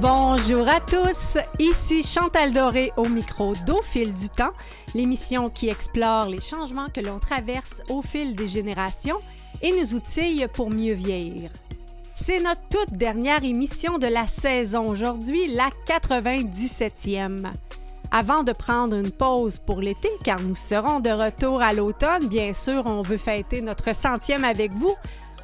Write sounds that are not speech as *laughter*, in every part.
Bonjour à tous, ici Chantal Doré au micro d'Au fil du temps, l'émission qui explore les changements que l'on traverse au fil des générations et nous outille pour mieux vieillir. C'est notre toute dernière émission de la saison aujourd'hui, la 97e. Avant de prendre une pause pour l'été, car nous serons de retour à l'automne, bien sûr, on veut fêter notre centième avec vous,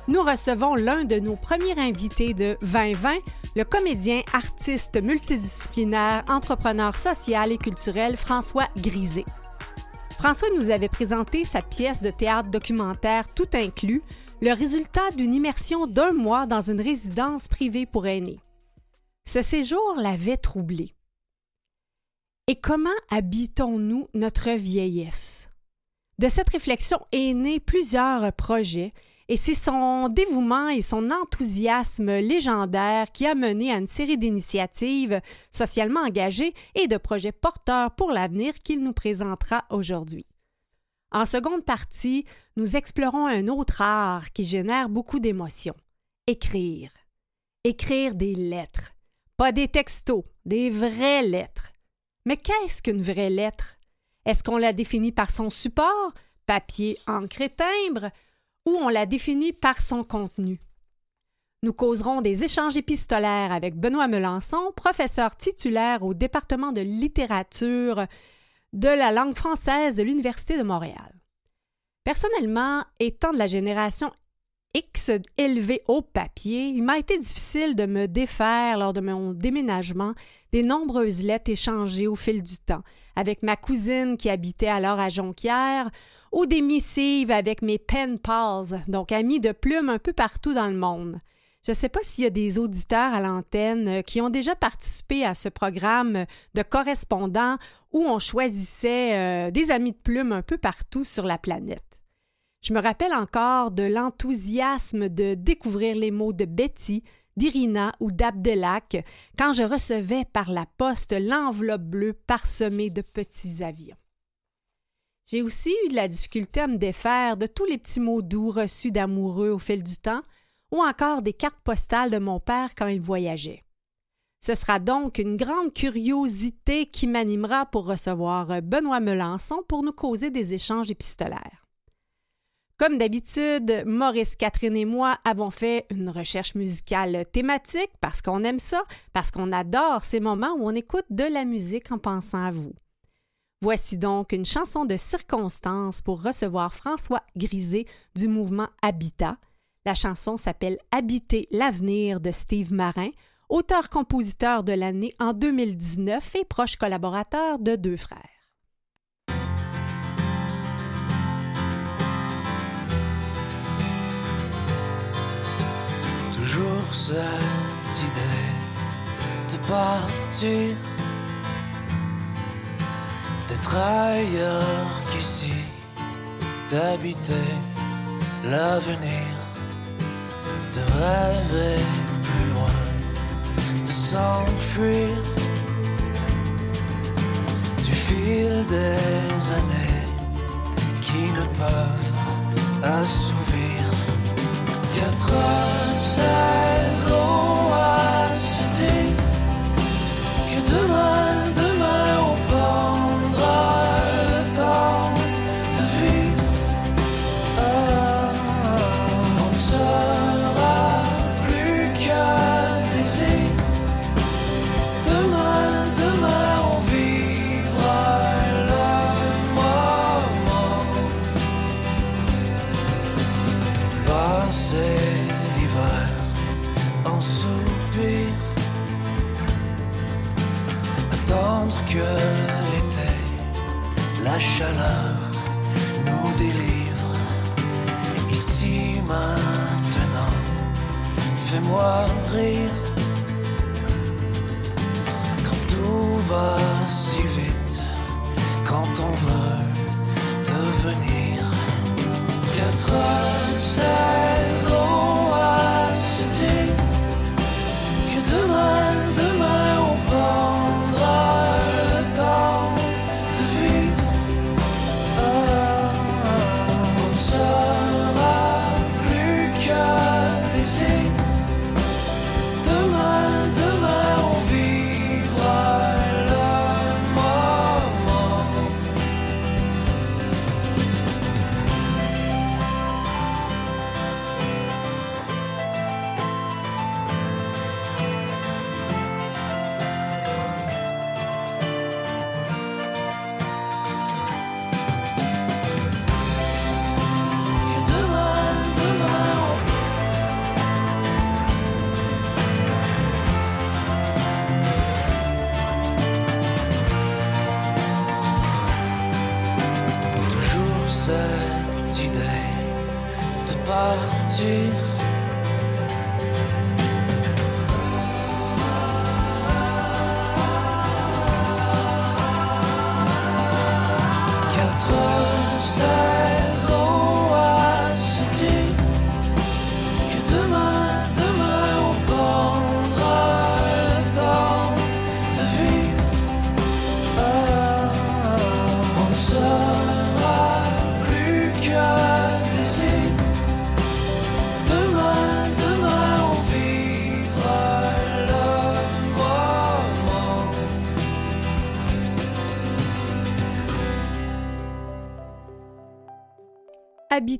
nous recevons l'un de nos premiers invités de 2020, le comédien, artiste multidisciplinaire, entrepreneur social et culturel François Grisé. François nous avait présenté sa pièce de théâtre documentaire Tout inclus, le résultat d'une immersion d'un mois dans une résidence privée pour aînés. Ce séjour l'avait troublé. Et comment habitons-nous notre vieillesse? De cette réflexion est né plusieurs projets et c'est son dévouement et son enthousiasme légendaire qui a mené à une série d'initiatives socialement engagées et de projets porteurs pour l'avenir qu'il nous présentera aujourd'hui. En seconde partie, nous explorons un autre art qui génère beaucoup d'émotions. Écrire. Écrire des lettres. Pas des textos, des vraies lettres. Mais qu'est-ce qu'une vraie lettre? Est-ce qu'on la définit par son support, papier, encre et timbre, ou on la définit par son contenu. Nous causerons des échanges épistolaires avec Benoît Melançon, professeur titulaire au département de littérature de la langue française de l'Université de Montréal. Personnellement, étant de la génération X élevé au papier, il m'a été difficile de me défaire lors de mon déménagement des nombreuses lettres échangées au fil du temps avec ma cousine qui habitait alors à Jonquière ou des missives avec mes pen pals, donc amis de plumes un peu partout dans le monde. Je ne sais pas s'il y a des auditeurs à l'antenne euh, qui ont déjà participé à ce programme de correspondants où on choisissait euh, des amis de plumes un peu partout sur la planète. Je me rappelle encore de l'enthousiasme de découvrir les mots de Betty, d'Irina ou d'Abdelak quand je recevais par la poste l'enveloppe bleue parsemée de petits avions. J'ai aussi eu de la difficulté à me défaire de tous les petits mots doux reçus d'amoureux au fil du temps, ou encore des cartes postales de mon père quand il voyageait. Ce sera donc une grande curiosité qui m'animera pour recevoir Benoît Melançon pour nous causer des échanges épistolaires. Comme d'habitude, Maurice, Catherine et moi avons fait une recherche musicale thématique parce qu'on aime ça, parce qu'on adore ces moments où on écoute de la musique en pensant à vous. Voici donc une chanson de circonstance pour recevoir François Grisé du mouvement Habitat. La chanson s'appelle Habiter l'avenir de Steve Marin, auteur-compositeur de l'année en 2019 et proche collaborateur de Deux Frères. Toujours cette idée de partir ailleurs qu'ici, d'habiter l'avenir, de rêver plus loin, de s'enfuir du fil des années qui ne peuvent assouvir. Quatre saisons à se dire que demain rire. Quand tout va si vite, quand on veut devenir quatre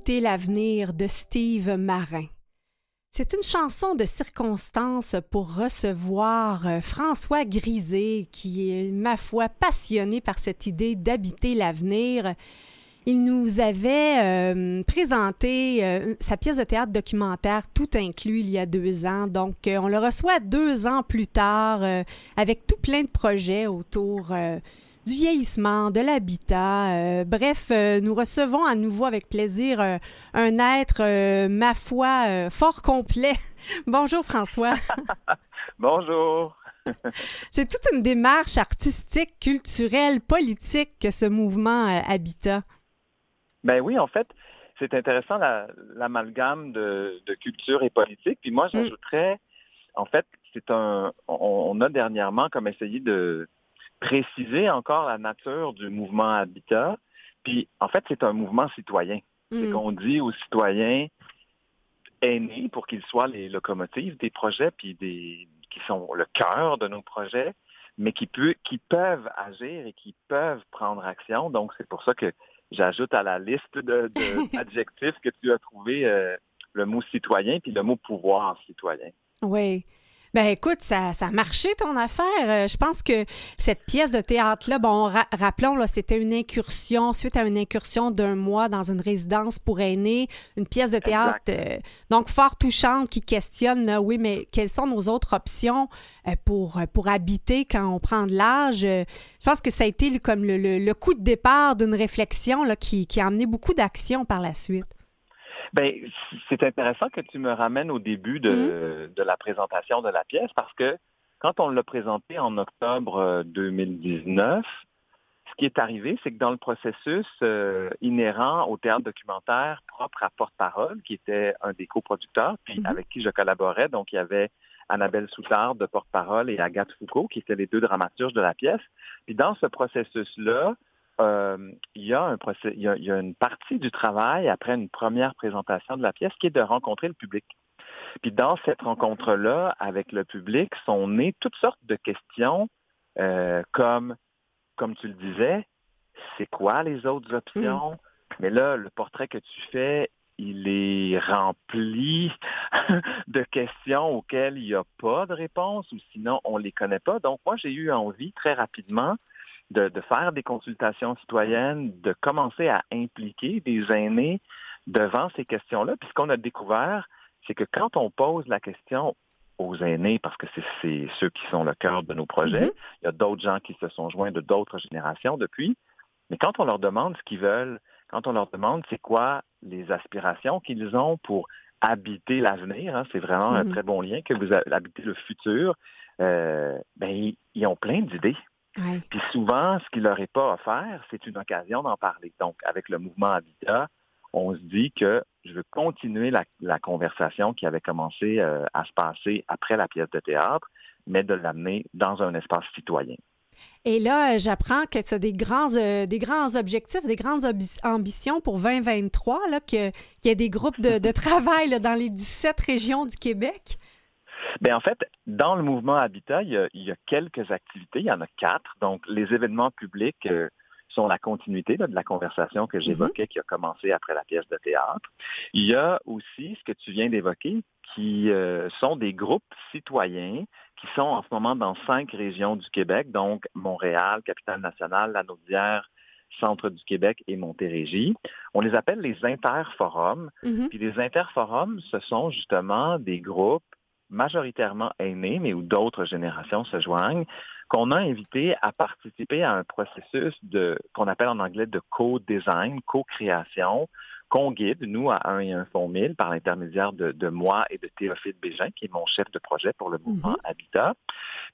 L'avenir de Steve Marin. C'est une chanson de circonstance pour recevoir euh, François Grisé, qui est, ma foi, passionné par cette idée d'habiter l'avenir. Il nous avait euh, présenté euh, sa pièce de théâtre documentaire tout inclus il y a deux ans. Donc, on le reçoit deux ans plus tard avec tout plein de projets autour du vieillissement, de l'habitat. Euh, bref, euh, nous recevons à nouveau avec plaisir euh, un être, ma foi, fort complet. *laughs* Bonjour François. *laughs* Bonjour. *laughs* C'est toute une démarche artistique, culturelle, politique que ce mouvement Habitat. Ben oui, en fait, c'est intéressant la- l'amalgame de, de culture et politique. Puis moi, j'ajouterais, en fait, c'est un, on, on a dernièrement comme essayé de préciser encore la nature du mouvement Habitat. Puis en fait, c'est un mouvement citoyen. C'est Mm. qu'on dit aux citoyens aînés pour qu'ils soient les locomotives des projets, puis des qui sont le cœur de nos projets, mais qui, peut, qui peuvent agir et qui peuvent prendre action. Donc, c'est pour ça que j'ajoute à la liste de- de- *laughs* d'adjectifs que tu as trouvé euh, le mot citoyen puis le mot pouvoir citoyen. Oui. Ben écoute, ça, ça a marché ton affaire. Euh, je pense que cette pièce de théâtre-là, bon, ra- rappelons, là, c'était une incursion, suite à une incursion d'un mois dans une résidence pour aînés, une pièce de théâtre, euh, donc fort touchante, qui questionne, là, oui, mais quelles sont nos autres options euh, pour, pour habiter quand on prend de l'âge? Euh, je pense que ça a été comme le, le- le coup de départ d'une réflexion là, qui, qui a amené beaucoup d'actions par la suite. Ben, c'est intéressant que tu me ramènes au début de, de la présentation de la pièce parce que quand on l'a présentée en octobre euh, 2019, ce qui est arrivé, c'est que dans le processus euh, inhérent au théâtre documentaire propre à Porte-Parole, qui était un des coproducteurs, puis Mhm. avec qui je collaborais, donc il y avait Annabelle Soutard de Porte-Parole et Agathe Foucault, qui étaient les deux dramaturges de la pièce. Puis dans ce processus-là, euh, il, y a un procès, il, y a, il y a une partie du travail après une première présentation de la pièce qui est de rencontrer le public. Puis dans cette rencontre-là, avec le public, sont nées toutes sortes de questions euh, comme, comme tu le disais, c'est quoi les autres options? Mais là, le portrait que tu fais, il est rempli *laughs* de questions auxquelles il n'y a pas de réponse ou sinon on ne les connaît pas. Donc moi, j'ai eu envie très rapidement de, de faire des consultations citoyennes, de commencer à impliquer des aînés devant ces questions-là. Puis ce qu'on a découvert, c'est que quand on pose la question aux aînés, parce que c'est- ceux qui sont le cœur de nos projets, Mhm. il y a d'autres gens qui se sont joints de d'autres générations depuis, mais quand on leur demande ce qu'ils veulent, quand on leur demande c'est quoi les aspirations qu'ils ont pour habiter l'avenir, hein, c'est vraiment un Mhm. très bon lien que vous habitez le futur, euh, ben, ils, ils ont plein d'idées. Ouais. Puis souvent, ce qui leur est pas offert, c'est une occasion d'en parler. Donc, avec le mouvement Habitat, on se dit que je veux continuer la, la conversation qui avait commencé euh, à se passer après la pièce de théâtre, mais de l'amener dans un espace citoyen. Et là, euh, j'apprends que tu as des grands, euh, des grands objectifs, des grandes ambi- ambitions pour 2023, là, que- qu'il y a des groupes de, de *laughs* travail là, dans les 17 régions du Québec. Bien, en fait, dans le mouvement Habitat, il y, a, il y a quelques activités. Il y en a quatre. Donc, les événements publics euh, sont la continuité là, de la conversation que j'évoquais qui a commencé après la pièce de théâtre. Il y a aussi ce que tu viens d'évoquer, qui euh, sont des groupes citoyens qui sont en ce moment dans cinq régions du Québec, donc Montréal, Capitale-Nationale, Lanaudière, Centre du Québec et Montérégie. On les appelle les interforums. Mhm. Puis les interforums, ce sont justement des groupes majoritairement aînés, mais où d'autres générations se joignent, qu'on a invités à participer à un processus de qu'on appelle en anglais de co-design, co-création, qu'on guide, nous, à un et un fonds 1000, par l'intermédiaire de, moi et de Théophile Bégin, qui est mon chef de projet pour le mouvement mhm. Habitat.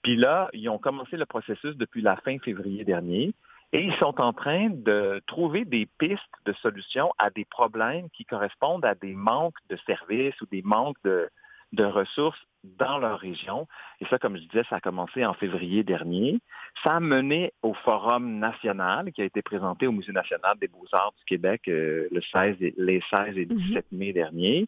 Puis là, ils ont commencé le processus depuis la fin février dernier. Et ils sont en train de trouver des pistes de solutions à des problèmes qui correspondent à des manques de services ou des manques de, de ressources dans leur région. Et ça, comme je disais, ça a commencé en février dernier. Ça a mené au Forum national qui a été présenté au Musée national des beaux-arts du Québec euh, le 16 les 16 et 17 mhm. mai dernier.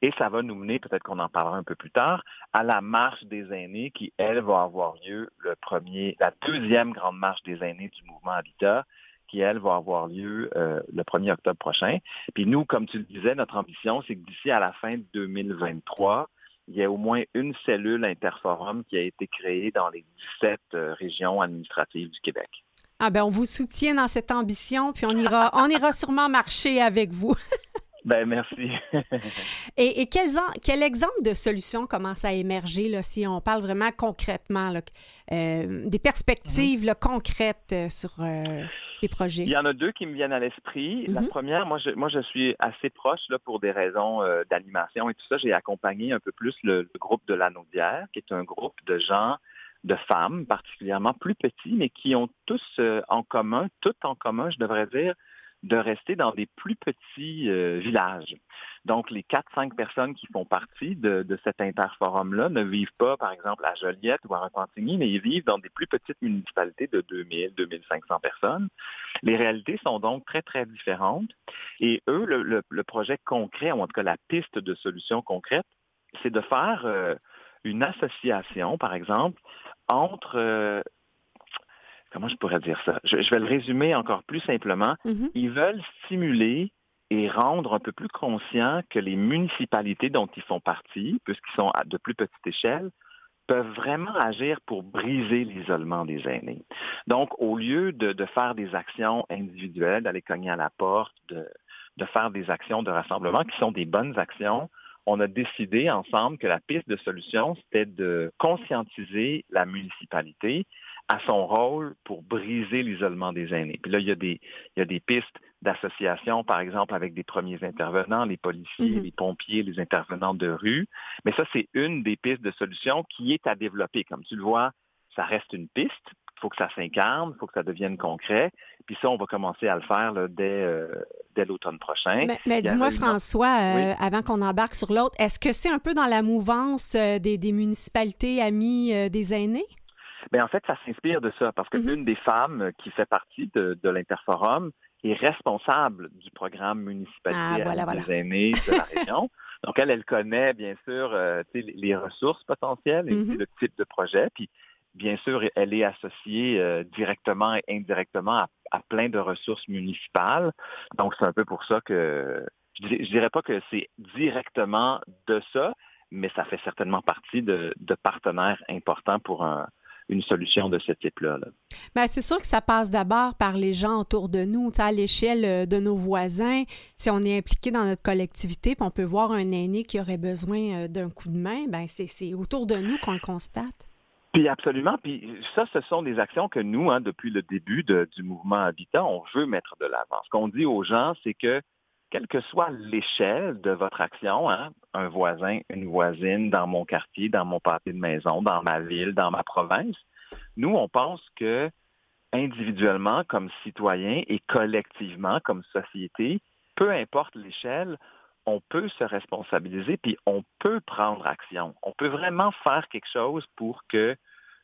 Et ça va nous mener, peut-être qu'on en parlera un peu plus tard, à la marche des aînés qui, elle, va avoir lieu le premier, la deuxième grande marche des aînés du mouvement Habitat qui, elle, va avoir lieu euh, le 1er octobre prochain. Puis nous, comme tu le disais, notre ambition, c'est que d'ici à la fin de 2023, il y a au moins une cellule interforum qui a été créée dans les 17 euh, régions administratives du Québec. Ah ben on vous soutient dans cette ambition, puis on ira, on ira sûrement marcher avec vous. *laughs* Ben merci. *laughs* et, quel, quel, exemple de solution commence à émerger là, si on parle vraiment concrètement, euh, des perspectives concrètes euh, sur euh, les projets? Il y en a deux qui me viennent à l'esprit. La mhm. première, moi je, moi je suis assez proche là, pour des raisons d'animation et tout ça. J'ai accompagné un peu plus le, groupe de l'Anaudière, qui est un groupe de gens de femmes particulièrement plus petits, mais qui ont tous en commun, tout en commun, je devrais dire, de rester dans des plus petits euh, villages. Donc, les 4-5 personnes qui font partie de, cet interforum-là ne vivent pas, par exemple, à Joliette ou à Repentigny, mais ils vivent dans des plus petites municipalités de 2000, 2500 personnes. Les réalités sont donc très, très différentes. Et eux, le, projet concret, ou en tout cas la piste de solution concrète, c'est de faire euh, une association, par exemple, entre euh, comment je pourrais dire ça? Je, vais le résumer encore plus simplement. Mm-hmm. Ils veulent stimuler et rendre un peu plus conscient que les municipalités dont ils font partie, puisqu'ils sont à de plus petite échelle, peuvent vraiment agir pour briser l'isolement des aînés. Donc, au lieu de, faire des actions individuelles, d'aller cogner à la porte, de, de faire des actions de rassemblement qui sont des bonnes actions, on a décidé ensemble que la piste de solution, c'était de conscientiser la municipalité à son rôle pour briser l'isolement des aînés. Puis là, il y a des, il y a des pistes d'association, par exemple, avec des premiers intervenants, les policiers, mhm. les pompiers, les intervenants de rue. Mais ça, c'est une des pistes de solution qui est à développer. Comme tu le vois, ça reste une piste. Il faut que ça s'incarne, il faut que ça devienne concret. Puis ça, on va commencer à le faire dès, euh, dès l'automne prochain. Mais, dis-moi, François, euh, avant qu'on embarque sur l'autre, est-ce que c'est un peu dans la mouvance euh, des, des municipalités amies des aînés? Mais ben, en fait, ça s'inspire de ça, parce qu'une mm-hmm. des femmes qui fait partie de, l'Interforum est responsable du programme municipalité ah, des aînés de la *laughs* région. Donc, elle, elle connaît, bien sûr, euh, les ressources potentielles et mm-hmm. le type de projet. Puis, bien sûr, elle est associée euh, directement et indirectement à, plein de ressources municipales. Donc, c'est un peu pour ça que je ne dirais pas que c'est directement de ça, mais ça fait certainement partie de partenaires importants pour un, une solution de ce type-là. Bien, c'est sûr que ça passe d'abord par les gens autour de nous, à l'échelle euh, de nos voisins. Si on est impliqué dans notre collectivité, puis on peut voir un aîné qui aurait besoin euh, d'un coup de main, ben c'est autour de nous qu'on le constate. Puis absolument. Puis ça, ce sont des actions que nous, hein, depuis le début du mouvement Habitat, on veut mettre de l'avant. Ce qu'on dit aux gens, c'est que quelle que soit l'échelle de votre action, hein, un voisin, une voisine dans mon quartier, dans mon pâté de maison, dans ma ville, dans ma province, nous, on pense que individuellement, comme citoyens et collectivement, comme société, peu importe l'échelle, on peut se responsabiliser, puis on peut prendre action. On peut vraiment faire quelque chose pour que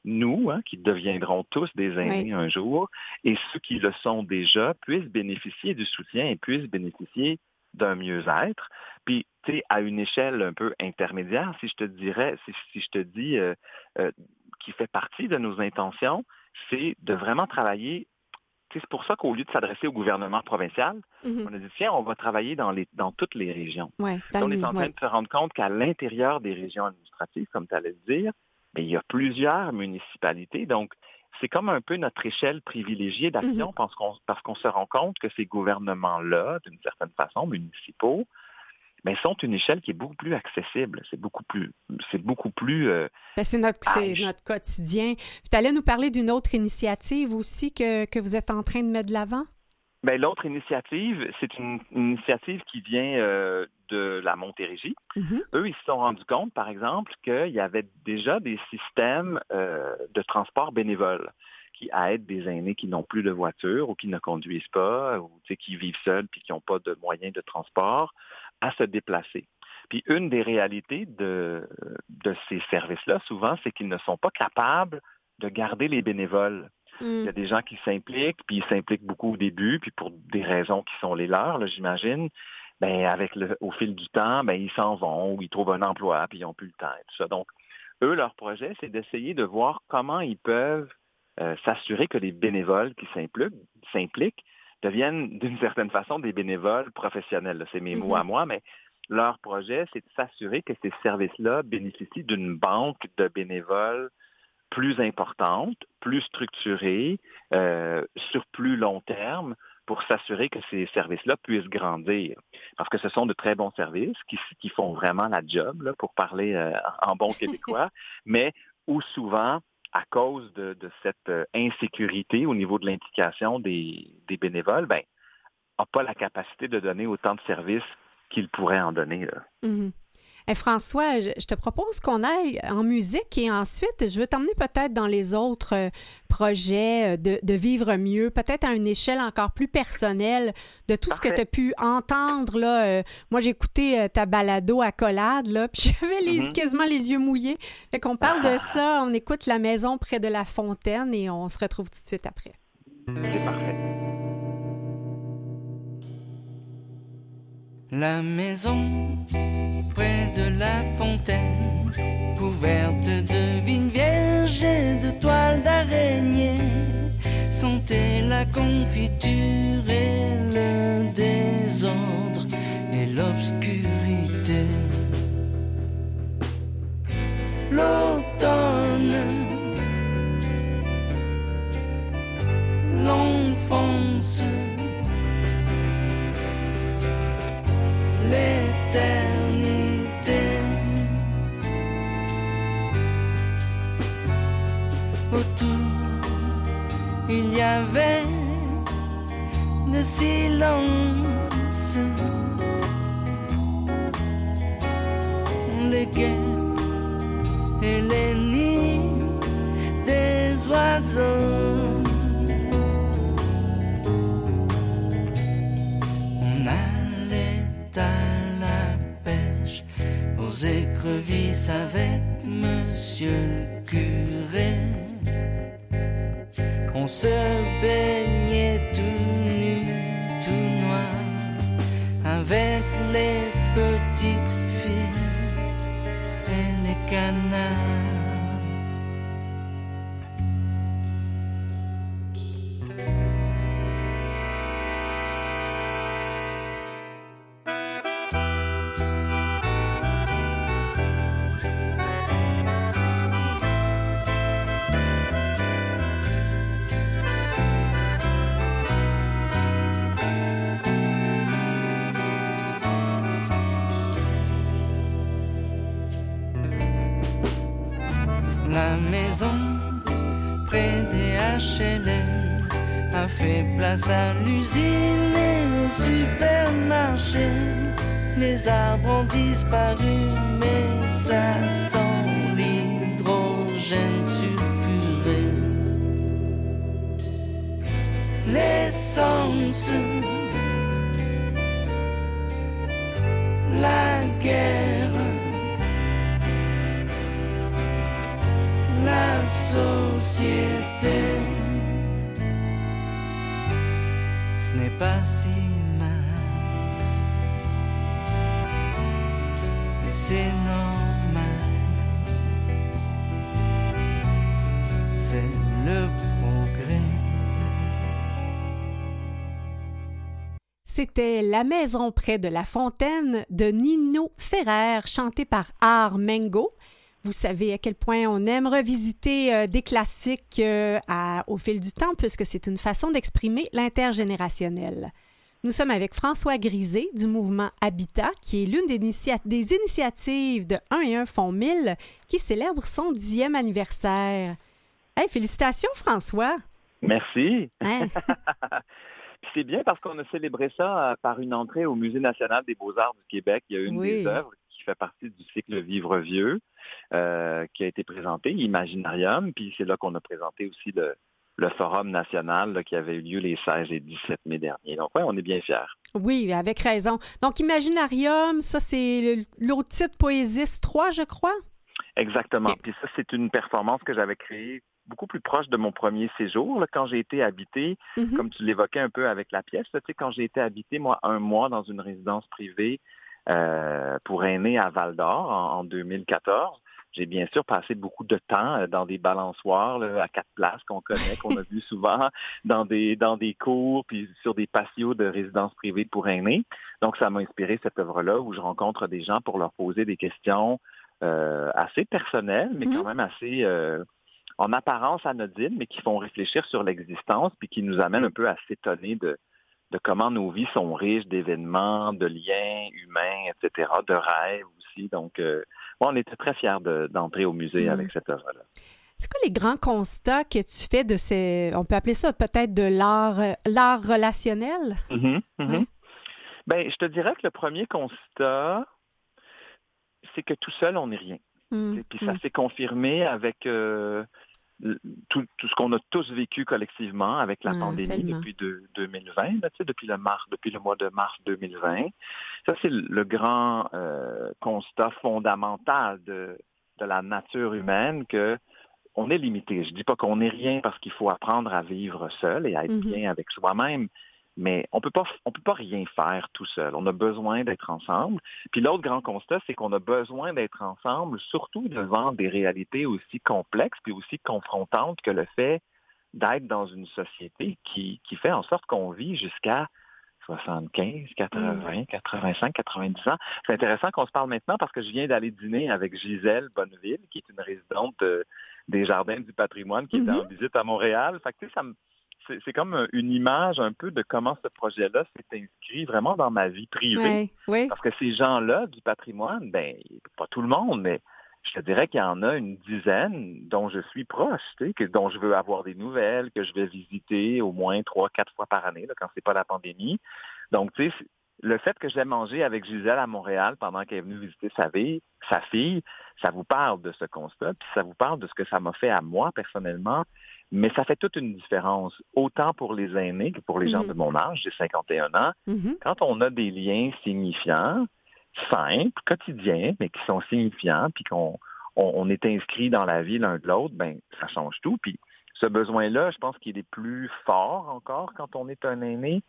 nous, hein, qui deviendrons tous des aînés un jour, et ceux qui le sont déjà puissent bénéficier du soutien et puissent bénéficier d'un mieux-être. Puis, tu sais, à une échelle un peu intermédiaire, si je te dirais, si, je te dis euh, euh, qui fait partie de nos intentions, c'est de vraiment travailler. C'est pour ça qu'au lieu de s'adresser au gouvernement provincial, mm-hmm. on a dit, tiens, on va travailler dans, les, dans toutes les régions. on est en train de se rendre compte qu'à l'intérieur des régions administratives, comme tu allais le dire, il y a plusieurs municipalités. Donc, c'est comme un peu notre échelle privilégiée d'action mhm. parce qu'on parce qu'on se rend compte que ces gouvernements-là, d'une certaine façon, municipaux, mais sont une échelle qui est beaucoup plus accessible. C'est beaucoup plus, c'est beaucoup plus. Euh, ben, c'est notre, notre quotidien. Tu allais nous parler d'une autre initiative aussi que, que vous êtes en train de mettre de l'avant? Ben, l'autre initiative, c'est une, initiative qui vient euh, de la Montérégie. Mhm. Eux, ils se sont rendus compte, par exemple, qu'il y avait déjà des systèmes euh, de transport bénévole qui aident des aînés qui n'ont plus de voiture ou qui ne conduisent pas ou qui vivent seuls puis qui n'ont pas de moyens de transport à se déplacer. Puis une des réalités de, de ces services-là, souvent, c'est qu'ils ne sont pas capables de garder les bénévoles. Il y a Mm. des gens qui s'impliquent, puis ils s'impliquent beaucoup au début, puis pour des raisons qui sont les leurs, j'imagine. Ben, avec le, au fil du temps, ben, ils s'en vont ou ils trouvent un emploi, puis ils n'ont plus le temps et tout ça. Donc, eux, leur projet, c'est d'essayer de voir comment ils peuvent euh, s'assurer que les bénévoles qui s'impliquent, deviennent d'une certaine façon des bénévoles professionnels. C'est mes mots Mhm. à moi, mais leur projet, c'est de s'assurer que ces services-là bénéficient d'une banque de bénévoles plus importante, plus structurée, euh, sur plus long terme, pour s'assurer que ces services-là puissent grandir. Parce que ce sont de très bons services qui, qui font vraiment la job, là, pour parler euh, en bon québécois, *laughs* mais où souvent, à cause de, de cette euh, insécurité au niveau de l'implication des, des bénévoles, ben, n'a pas la capacité de donner autant de services qu'il pourrait en donner. Là. Mhm. Eh, François, je, je te propose qu'on aille en musique et ensuite, je veux t'emmener peut-être dans les autres euh, projets euh, de, de vivre mieux, peut-être à une échelle encore plus personnelle de tout ce que tu as pu entendre. Là, euh, moi, j'ai écouté euh, ta balado à collade, là, puis *laughs* j'avais les, Mhm. quasiment les yeux mouillés. Fait qu'on parle de ça, on écoute La maison près de la fontaine et on se retrouve tout de suite après. C'est parfait. La maison près de la fontaine, couverte de vignes vierges et de toiles d'araignée, sentait la confiture et le désordre et l'obscurité. L'automne, silence, les guêpes et les nids des oiseaux. On allait à la pêche aux écrevisses avec monsieur le curé. On se baignait fait place à l'usine et au supermarché. Les arbres ont disparu, mais ça sent l'hydrogène sulfuré. L'essence, la guerre. C'est le progrès. C'était La maison près de la fontaine de Nino Ferrer, chanté par Art Mengo. Vous savez à quel point on aime revisiter euh, des classiques euh, à- au fil du temps, puisque c'est une façon d'exprimer l'intergénérationnel. Nous sommes avec François Grisé du mouvement Habitat, qui est l'une des, initia- des initiatives de 1 et 1 Fonds 1000, qui célèbre son dixième anniversaire. Hey, félicitations, François! Merci. Hein? *laughs* c'est bien parce qu'on a célébré ça par une entrée au Musée national des beaux-arts du Québec. Il y a une des œuvres qui fait partie du cycle Vivre vieux qui a été présentée, Imaginarium, puis c'est là qu'on a présenté aussi le, le Forum national qui avait eu lieu les 16 et 17 mai dernier. Donc, oui, on est bien fiers. Oui, avec raison. Donc, Imaginarium, ça, c'est l'autre titre Poésis 3, je crois? Exactement. Puis ça, c'est une performance que j'avais créée beaucoup plus proche de mon premier séjour, quand j'ai été habité, mm-hmm. comme tu l'évoquais un peu avec la pièce, tu sais, quand j'ai été habité, moi, un mois dans une résidence privée euh, pour aînés à Val d'Or en 2014, j'ai bien sûr passé beaucoup de temps euh, dans des balançoires à quatre places qu'on connaît, qu'on a vu souvent, *laughs* dans des, dans des cours, puis sur des patios de résidences privées pour aînés. Donc, ça m'a inspiré cette œuvre-là où je rencontre des gens pour leur poser des questions euh, assez personnelles, mais quand mm-hmm. même assez, euh, en apparence anodines, mais qui font réfléchir sur l'existence, puis qui nous amènent un peu à s'étonner de, de comment nos vies sont riches d'événements, de liens humains, etc., de rêves aussi. Donc, on était très fiers d'entrer au musée mm. avec cette œuvre-là. C'est quoi les grands constats que tu fais de ces, on peut appeler ça peut-être de l'art, euh, l'art relationnel? Mm-hmm, mm-hmm. Ben, je te dirais que le premier constat, c'est que tout seul, on n'est rien. Mm, puis ça mm. s'est confirmé avec euh, tout, ce qu'on a tous vécu collectivement avec la pandémie depuis 2020, depuis le mars, depuis le mois de mars 2020. Ça, c'est le grand euh, constat fondamental de, de la nature humaine que on est limité. Je dis pas qu'on n'est rien parce qu'il faut apprendre à vivre seul et à être mm-hmm. bien avec soi-même, mais on peut pas, on peut pas rien faire tout seul. On a besoin d'être ensemble. Puis l'autre grand constat, c'est qu'on a besoin d'être ensemble, surtout devant des réalités aussi complexes puis aussi confrontantes que le fait d'être dans une société qui, qui fait en sorte qu'on vit jusqu'à 75, 80, 85, 90 ans. C'est intéressant qu'on se parle maintenant parce que je viens d'aller dîner avec Gisèle Bonneville, qui est une résidente des Jardins du patrimoine, qui est en mm-hmm. visite à Montréal. Fait que, ça me c'est comme euh, une image un peu de comment ce projet-là s'est inscrit vraiment dans ma vie privée. Parce que ces gens-là du patrimoine, ben, pas tout le monde, mais je te dirais qu'il y en a une dizaine dont je suis proche, que, dont je veux avoir des nouvelles, que je vais visiter au moins trois, quatre fois par année, là, quand c'est pas la pandémie. Donc, tu sais, le fait que j'ai mangé avec Gisèle à Montréal pendant qu'elle est venue visiter sa, vie, sa fille, ça vous parle de ce constat, puis ça vous parle de ce que ça m'a fait à moi personnellement, mais ça fait toute une différence, autant pour les aînés que pour les gens mhm. de mon âge, j'ai 51 ans. Mhm. Quand on a des liens signifiants, simples, quotidiens, mais qui sont signifiants, puis qu'on on, est inscrit dans la vie l'un de l'autre, ben ça change tout. Puis ce besoin-là, je pense qu'il est plus fort encore quand on est un aîné,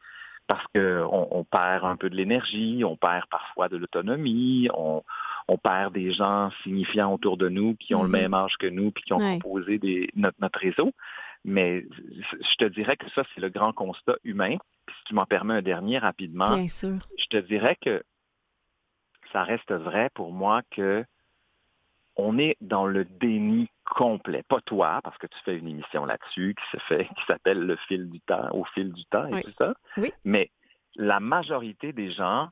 parce qu'on on perd un peu de l'énergie, on perd parfois de l'autonomie, on, on perd des gens signifiants autour de nous qui ont le mm-hmm. même âge que nous puis qui ont composé des, notre, réseau. Mais je te dirais que ça, c'est le grand constat humain. Puis si tu m'en permets un dernier rapidement, je te dirais que ça reste vrai pour moi que on est dans le déni complet. Pas toi, parce que tu fais une émission là-dessus qui se fait, qui s'appelle Le fil du temps, au fil du temps et tout ça. Mais la majorité des gens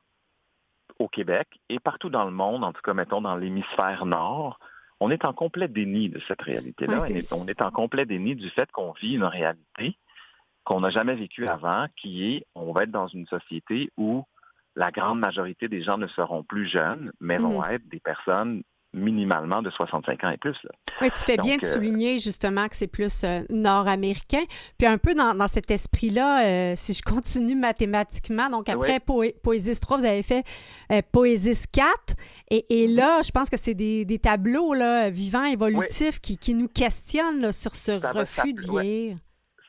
au Québec et partout dans le monde, en tout cas, mettons, dans l'hémisphère nord, on est en complet déni de cette réalité-là. on, est en complet déni du fait qu'on vit une réalité qu'on n'a jamais vécue avant, qui est, on va être dans une société où la grande majorité des gens ne seront plus jeunes, mais vont mm-hmm. être des personnes minimalement de 65 ans et plus. Oui, tu fais bien de euh, souligner justement que c'est plus euh, nord-américain. Puis un peu dans, cet esprit-là, euh, si je *laughs* continue mathématiquement, donc après Poésis 3, vous avez fait Poésis 4. Et, mm-hmm. là, je pense que c'est des, tableaux là, vivants, évolutifs qui, qui, nous questionnent sur ce refus de vieillir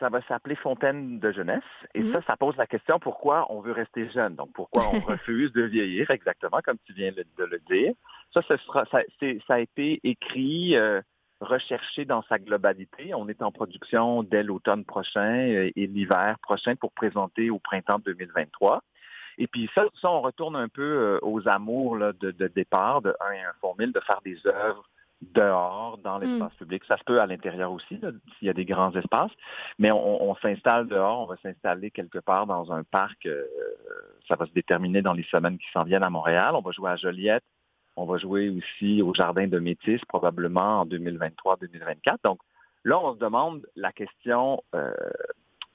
ça va s'appeler Fontaine de jeunesse. Et mm-hmm. ça, ça pose la question pourquoi on veut rester jeune? Donc, pourquoi on *laughs* refuse de vieillir, exactement comme tu viens de le dire? Ça, ce sera, ça, ça a été écrit, euh, recherché dans sa globalité. On est en production dès l'automne prochain euh, et l'hiver prochain pour présenter au printemps 2023. Et puis ça, ça on retourne un peu euh, aux amours là, de, de, départ de un et un formule, de faire des œuvres dehors, dans mm. l'espace public. Ça se peut à l'intérieur aussi, s'il y a des grands espaces. Mais on, on s'installe dehors, on va s'installer quelque part dans un parc. ça va se déterminer dans les semaines qui s'en viennent à Montréal. On va jouer à Joliette, on va jouer aussi au Jardin de Métis probablement en 2023-2024. Donc là, on se demande la question euh,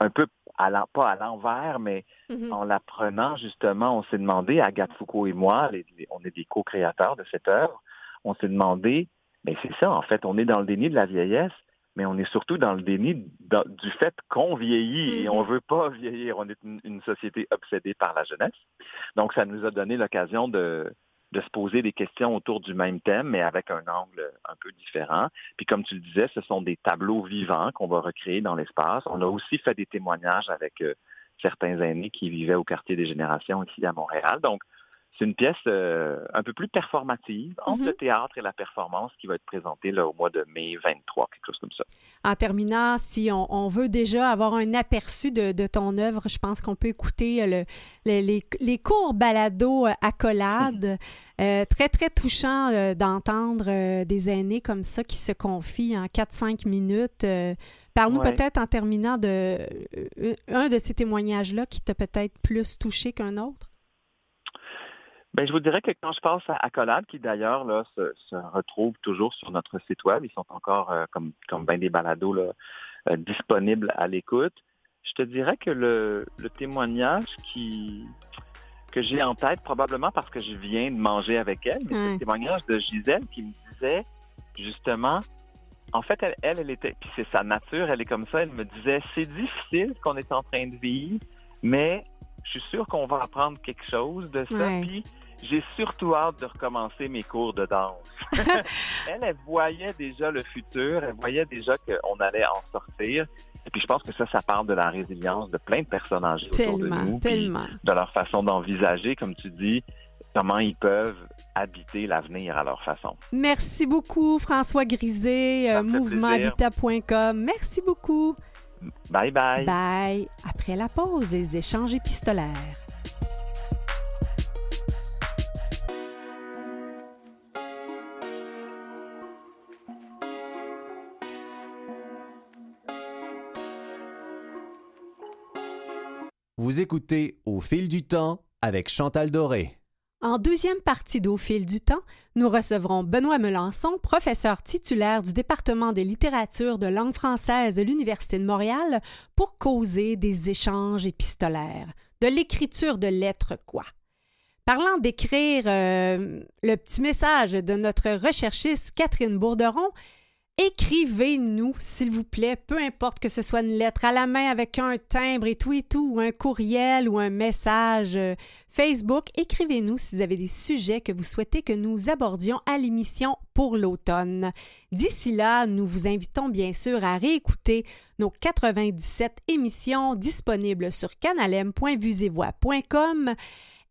un peu à l'en- pas à l'envers, mais Mhm. en l'apprenant, justement, on s'est demandé, Agathe Foucault et moi, les- les- on est des co-créateurs de cette œuvre, on s'est demandé, mais c'est ça, en fait, on est dans le déni de la vieillesse, mais on est surtout dans le déni du fait qu'on vieillit et Mhm. on veut pas vieillir. On est une, une société obsédée par la jeunesse. Donc, ça nous a donné l'occasion de, de se poser des questions autour du même thème, mais avec un angle un peu différent. Puis comme tu le disais, ce sont des tableaux vivants qu'on va recréer dans l'espace. On a aussi fait des témoignages avec euh, certains aînés qui vivaient au quartier des générations ici à Montréal. Donc, c'est une pièce euh, un peu plus performative entre Mhm. le théâtre et la performance qui va être présentée là, au mois de mai 23, quelque chose comme ça. En terminant, si on, on veut déjà avoir un aperçu de, de ton œuvre, je pense qu'on peut écouter euh, le- le- les, les courts balados euh, accolades. Euh, très, très touchant euh, d'entendre des aînés comme ça qui se confient en 4-5 minutes. Parle-nous Ouais. peut-être en terminant de un de ces témoignages-là qui t'a peut-être plus touché qu'un autre. Ben, je vous dirais que quand je passe à Accolade, qui d'ailleurs là, se, se retrouve toujours sur notre site web, ils sont encore, euh, comme, comme bien des balados, là, euh, disponibles à l'écoute, je te dirais que le, le témoignage qui que j'ai en tête, probablement parce que je viens de manger avec elle, mais le témoignage de Gisèle qui me disait justement, en fait, elle, elle, elle était, puis c'est sa nature, elle est comme ça, elle me disait, c'est difficile ce qu'on est en train de vivre, mais je suis sûr qu'on va apprendre quelque chose de ça, Ouais. puis j'ai surtout hâte de recommencer mes cours de danse. *laughs* elle, elle voyait déjà le futur, elle voyait déjà qu'on allait en sortir. Et puis je pense que ça, ça parle de la résilience de plein de personnes âgées autour de Tellement, nous. tellement. de leur façon d'envisager, comme tu dis, comment ils peuvent habiter l'avenir à leur façon. Merci beaucoup, François Grisé, euh, mouvementhabitat.com. Merci beaucoup. Bye bye. Bye. Après la pause, des échanges épistolaires. Vous écoutez Au fil du temps avec Chantal Doré. En deuxième partie d'Au fil du temps, nous recevrons Benoît Melançon, professeur titulaire du département de littérature de langue française de l'Université de Montréal, pour causer des échanges épistolaires, de l'écriture de lettres quoi? Parlant d'écrire euh, le petit message de notre recherchiste Catherine Bourderon, écrivez-nous, s'il vous plaît, peu importe que ce soit une lettre à la main avec un timbre et tout et tout, ou un courriel ou un message euh, Facebook, écrivez-nous si vous avez des sujets que vous souhaitez que nous abordions à l'émission pour l'automne. D'ici là, nous vous invitons bien sûr à réécouter nos 97 émissions disponibles sur canalem.vusevoix.com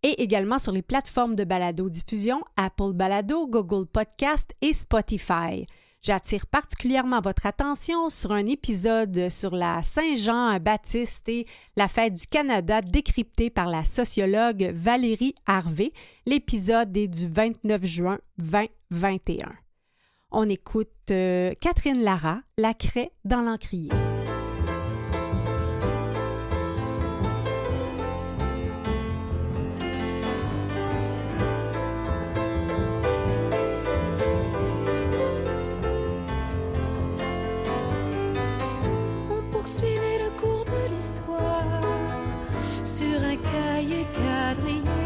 et également sur les plateformes de balado-diffusion Apple Balado, Google Podcast et Spotify. J'attire particulièrement votre attention sur un épisode sur la Saint-Jean-Baptiste et la fête du Canada décrypté par la sociologue Valérie Harvey. L'épisode est du 29 juin 2021. On écoute euh, Catherine Lara, La craie dans l'encrier. Sur un cahier quadrillé.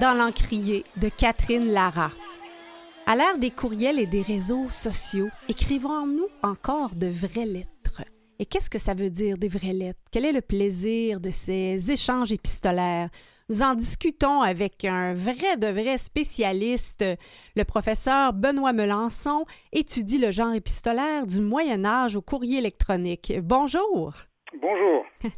Dans l'encrier de Catherine Lara. À l'ère des courriels et des réseaux sociaux, écrivons-nous encore de vraies lettres? Et qu'est-ce que ça veut dire des vraies lettres? Quel est le plaisir de ces échanges épistolaires? Nous en discutons avec un vrai de vrai spécialiste. Le professeur Benoît Melançon étudie le genre épistolaire du Moyen Âge au courrier électronique. Bonjour. Bonjour. *laughs*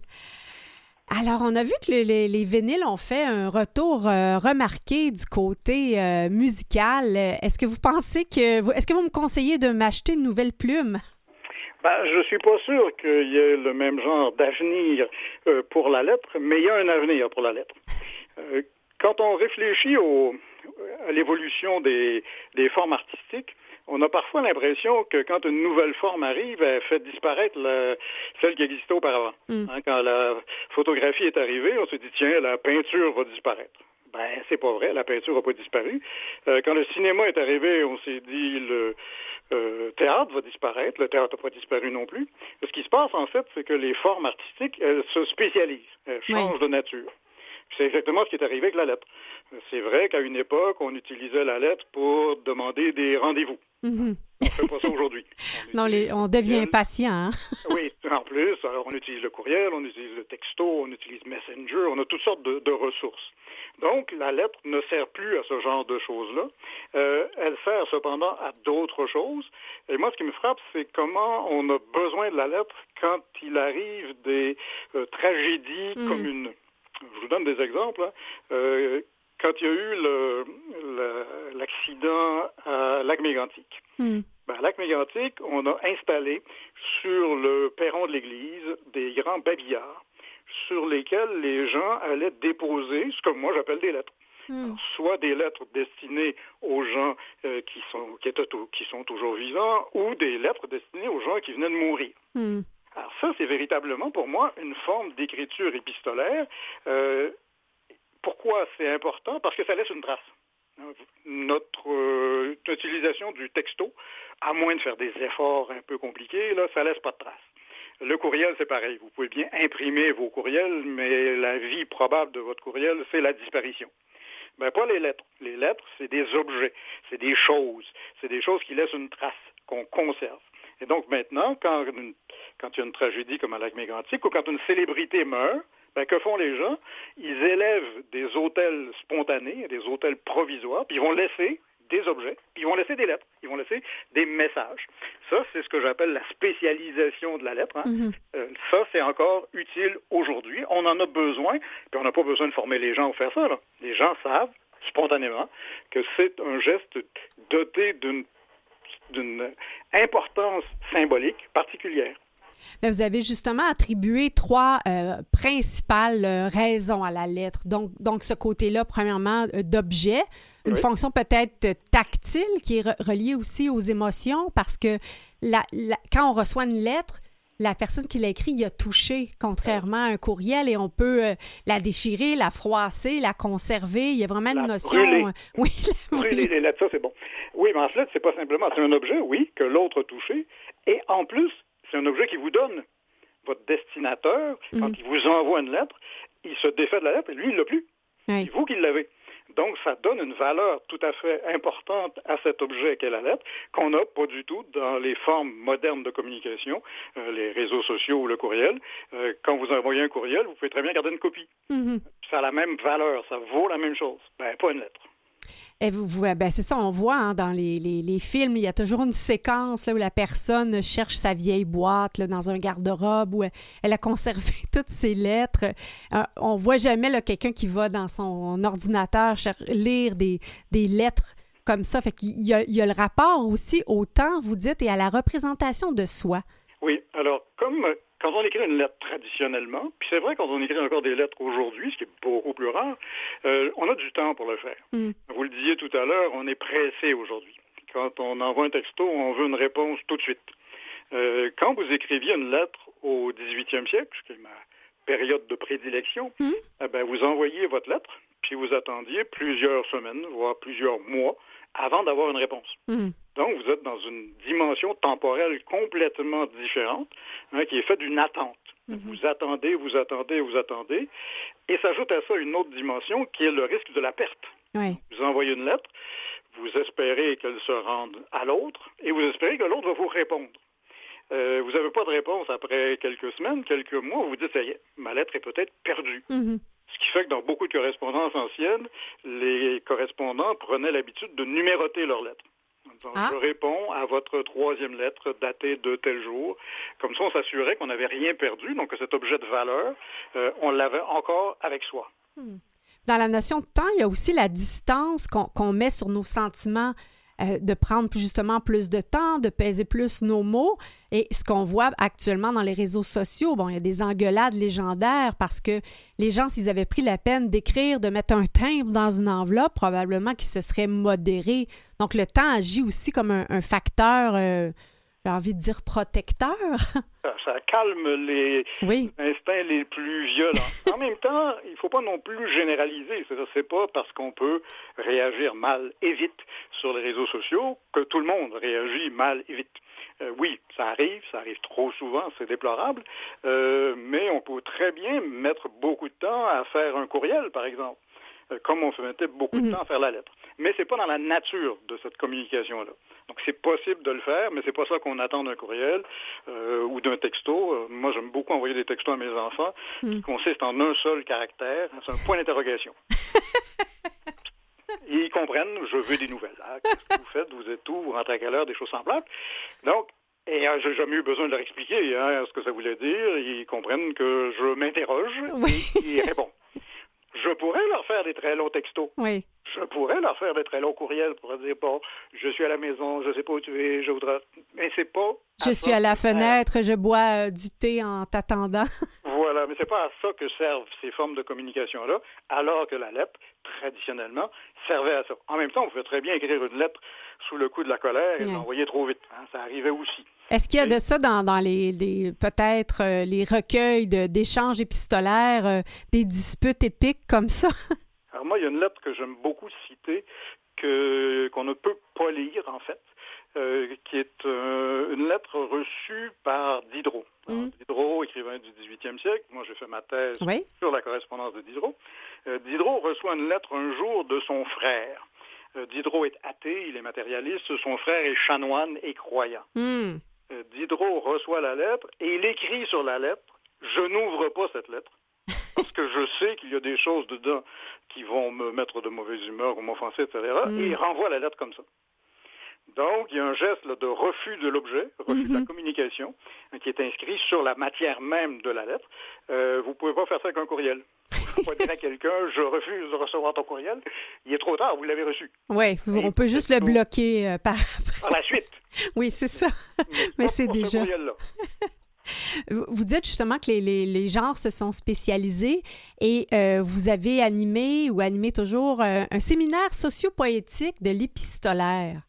Alors, on a vu que le- les, les vinyles ont fait un retour euh, remarqué du côté euh, musical. Est-ce que vous pensez que... Est-ce que vous me conseillez de m'acheter une nouvelle plume? Ben, je suis pas sûr qu'il y ait le même genre d'avenir euh, pour la lettre, mais il y a un avenir pour la lettre. Quand on réfléchit à l'évolution des formes artistiques, on a parfois l'impression que quand une nouvelle forme arrive, elle fait disparaître la- celle qui existait auparavant. Mm. Hein, quand la photographie est arrivée, on se dit tiens, la peinture va disparaître. Ben, c'est pas vrai, la peinture n'a pas disparu. Euh, quand le cinéma est arrivé, on s'est dit le euh, théâtre va disparaître, le théâtre n'a pas disparu non plus. Ce qui se passe, en fait, c'est que les formes artistiques, elles se spécialisent, elles Oui. changent de nature. C'est exactement ce qui est arrivé avec la lettre. C'est vrai qu'à une époque, on utilisait la lettre pour demander des rendez-vous. Mhm. On ne fait pas ça aujourd'hui. On *laughs* Non, les- on devient impatient. hein? *laughs* Oui, en plus, alors on utilise le courriel, on utilise le texto, on utilise Messenger, on a toutes sortes de, de ressources. Donc, la lettre ne sert plus à ce genre de choses-là. Euh, elle sert cependant à d'autres choses. Et moi, ce qui me frappe, c'est comment on a besoin de la lettre quand il arrive des euh, tragédies Mm. communes. Je vous donne des exemples. hein. Euh, quand il y a eu l'accident à Lac-Mégantic, Hmm. ben, à Lac-Mégantic, on a installé sur le perron de l'église des grands babillards sur lesquels les gens allaient déposer ce que moi j'appelle des lettres. Hmm. Alors, soit des lettres destinées aux gens euh, qui, sont, qui, étaient qui sont toujours vivants ou des lettres destinées aux gens qui venaient de mourir. Hmm. Alors ça, c'est véritablement pour moi une forme d'écriture épistolaire. Euh, pourquoi c'est important? Parce que ça laisse une trace. Notre euh, utilisation du texto, à moins de faire des efforts un peu compliqués, là, ça laisse pas de trace. Le courriel, c'est pareil. Vous pouvez bien imprimer vos courriels, mais la vie probable de votre courriel, c'est la disparition. Ben, pas les lettres. Les lettres, c'est des objets, c'est des choses, c'est des choses qui laissent une trace, qu'on conserve. Et donc maintenant, quand, une- quand il y a une tragédie comme à Lac-Mégantic ou quand une célébrité meurt, ben, que font les gens? Ils élèvent des hôtels spontanés, des hôtels provisoires, puis ils vont laisser des objets, puis ils vont laisser des lettres, ils vont laisser des messages. Ça, c'est ce que j'appelle la spécialisation de la lettre. hein. Mhm. Euh, ça, c'est encore utile aujourd'hui. On en a besoin, puis on n'a pas besoin de former les gens pour faire ça. là. Les gens savent spontanément que c'est un geste doté d'une importance symbolique particulière. Mais vous avez justement attribué trois euh, principales euh, raisons à la lettre. Donc, donc ce côté-là, premièrement, euh, d'objet, une Oui. fonction peut-être tactile qui est re- reliée aussi aux émotions parce que la- la- quand on reçoit une lettre, la personne qui l'a écrit y a touché, contrairement à un courriel, et on peut euh, la déchirer, la froisser, la conserver. Il y a vraiment La une notion. brûler. *laughs* oui, la Brûler brûler. les lettres, ça c'est bon. Oui, mais en fait, c'est pas simplement, c'est un objet, oui, que l'autre a touché, et en plus, c'est un objet qui vous donne. Votre destinateur, quand Mhm. il vous envoie une lettre, il se défait de la lettre et lui, il l'a plus. Oui. C'est vous qui l'avez. Donc, ça donne une valeur tout à fait importante à cet objet qu'est la lettre, qu'on n'a pas du tout dans les formes modernes de communication, euh, les réseaux sociaux ou le courriel. Euh, quand vous envoyez un courriel, vous pouvez très bien garder une copie. Mhm. Ça a la même valeur, ça vaut la même chose. Ben, pas une lettre. Vous- ben, c'est ça, on voit hein, dans les, les- films, il y a toujours une séquence là, où la personne cherche sa vieille boîte dans un garde-robe où elle, a conservé *laughs* toutes ses lettres. Euh, on voit jamais quelqu'un qui va dans son ordinateur lire des, des lettres comme ça. Fait y y a le rapport aussi au temps, vous dites, et à la représentation de soi. Oui, alors comme quand on écrit une lettre traditionnellement, puis c'est vrai quand on écrit encore des lettres aujourd'hui, ce qui est beaucoup plus rare, euh, on a du temps pour le faire. Mm. Vous le disiez tout à l'heure, on est pressé aujourd'hui. Quand on envoie un texto, on veut une réponse tout de suite. Euh, quand vous écriviez une lettre au 18e siècle, ce qui est ma période de prédilection, Mm. eh ben, vous envoyiez votre lettre, puis vous attendiez plusieurs semaines, voire plusieurs mois, avant d'avoir une réponse. Mm. Donc, vous êtes dans une dimension temporelle complètement différente, hein, qui est faite d'une attente. Mhm. Vous attendez, vous attendez, vous attendez, et s'ajoute à ça une autre dimension qui est le risque de la perte. Oui. Vous envoyez une lettre, vous espérez qu'elle se rende à l'autre, et vous espérez que l'autre va vous répondre. Euh, vous n'avez pas de réponse après quelques semaines, quelques mois, vous vous dites, ça y est, ma lettre est peut-être perdue. Mhm. Ce qui fait que dans beaucoup de correspondances anciennes, les correspondants prenaient l'habitude de numéroter leurs lettres. Donc, Ah. Je réponds à votre troisième lettre datée de tel jour. Comme ça, on s'assurait qu'on n'avait rien perdu, donc que cet objet de valeur, euh, on l'avait encore avec soi. Dans la notion de temps, il y a aussi la distance qu'on qu'on met sur nos sentiments, euh, de prendre justement plus de temps, de peser plus nos mots. Et ce qu'on voit actuellement dans les réseaux sociaux, bon, il y a des engueulades légendaires parce que les gens, s'ils avaient pris la peine d'écrire, de mettre un timbre dans une enveloppe, probablement qu'ils se seraient modérés. Donc le temps agit aussi comme un, facteur, euh, j'ai envie de dire protecteur. *laughs* Ça, ça calme les oui. instincts les plus violents. *laughs* En même temps, il ne faut pas non plus généraliser. C'est-à-dire, C'est pas parce qu'on peut réagir mal et vite sur les réseaux sociaux que tout le monde réagit mal et vite. Euh, oui, ça arrive, ça arrive trop souvent, c'est déplorable, euh, mais on peut très bien mettre beaucoup de temps à faire un courriel, par exemple, euh, comme on mettait beaucoup de Mhm. temps à faire la lettre. Mais c'est pas dans la nature de cette communication-là. Donc c'est possible de le faire, mais c'est pas ça qu'on attend d'un courriel euh, ou d'un texto. Euh, moi, j'aime beaucoup envoyer des textos à mes enfants qui Mm. consistent en un seul caractère, c'est un point d'interrogation. *laughs* Ils comprennent, je veux des nouvelles. Ah, Qu'est-ce que vous faites? Vous êtes où? Vous rentrez à quelle heure? Des choses semblables. Donc, et euh, j'ai jamais eu besoin de leur expliquer hein, ce que ça voulait dire. Ils comprennent que je m'interroge Oui. et ils répondent. Je pourrais leur faire des très longs textos. Oui. Je pourrais leur faire des très longs courriels pour dire bon, je suis à la maison, je sais pas où tu es, je voudrais. Mais c'est pas. Je suis à la fenêtre, je bois euh, du thé en t'attendant. *laughs* Voilà, mais c'est pas à ça que servent ces formes de communication-là, alors que la lettre, traditionnellement, servait à ça. En même temps, on pouvait très bien écrire une lettre sous le coup de la colère et l'envoyer trop vite. hein, ça arrivait aussi. Est-ce qu'il y a de ça dans, dans les, les- peut-être euh, les recueils d'échanges épistolaires, euh, des disputes épiques comme ça? *laughs* Alors moi, il y a une lettre que j'aime beaucoup citer, qu'on ne peut pas lire, en fait, euh, qui est euh, une lettre reçue par Diderot. Alors, Mm. Diderot, écrivain du 18e siècle, moi j'ai fait ma thèse Oui. sur la correspondance de Diderot. Euh, Diderot reçoit une lettre un jour de son frère. Diderot est athée, il est matérialiste, son frère est chanoine et croyant. Euh, Diderot reçoit la lettre et il écrit sur la lettre Je n'ouvre pas cette lettre parce que je sais qu'il y a des choses dedans qui vont me mettre de mauvaise humeur ou m'offenser, etc. Mm. Et il renvoie la lettre comme ça. Donc, il y a un geste là, de refus de l'objet, refus de la Mhm. communication, hein, qui est inscrit sur la matière même de la lettre. Euh, vous ne pouvez pas faire ça avec un courriel. Vous pouvez dire à quelqu'un, je refuse de recevoir ton courriel. Il est trop tard, vous l'avez reçu. Oui, on peut juste le bloquer euh, par. Par la suite. *laughs* Oui, c'est ça. Mais pas c'est ce déjà-. *laughs* Vous dites justement que les, les, les genres se sont spécialisés et euh, vous avez animé ou animé toujours un séminaire sociopoétique de l'épistolaire.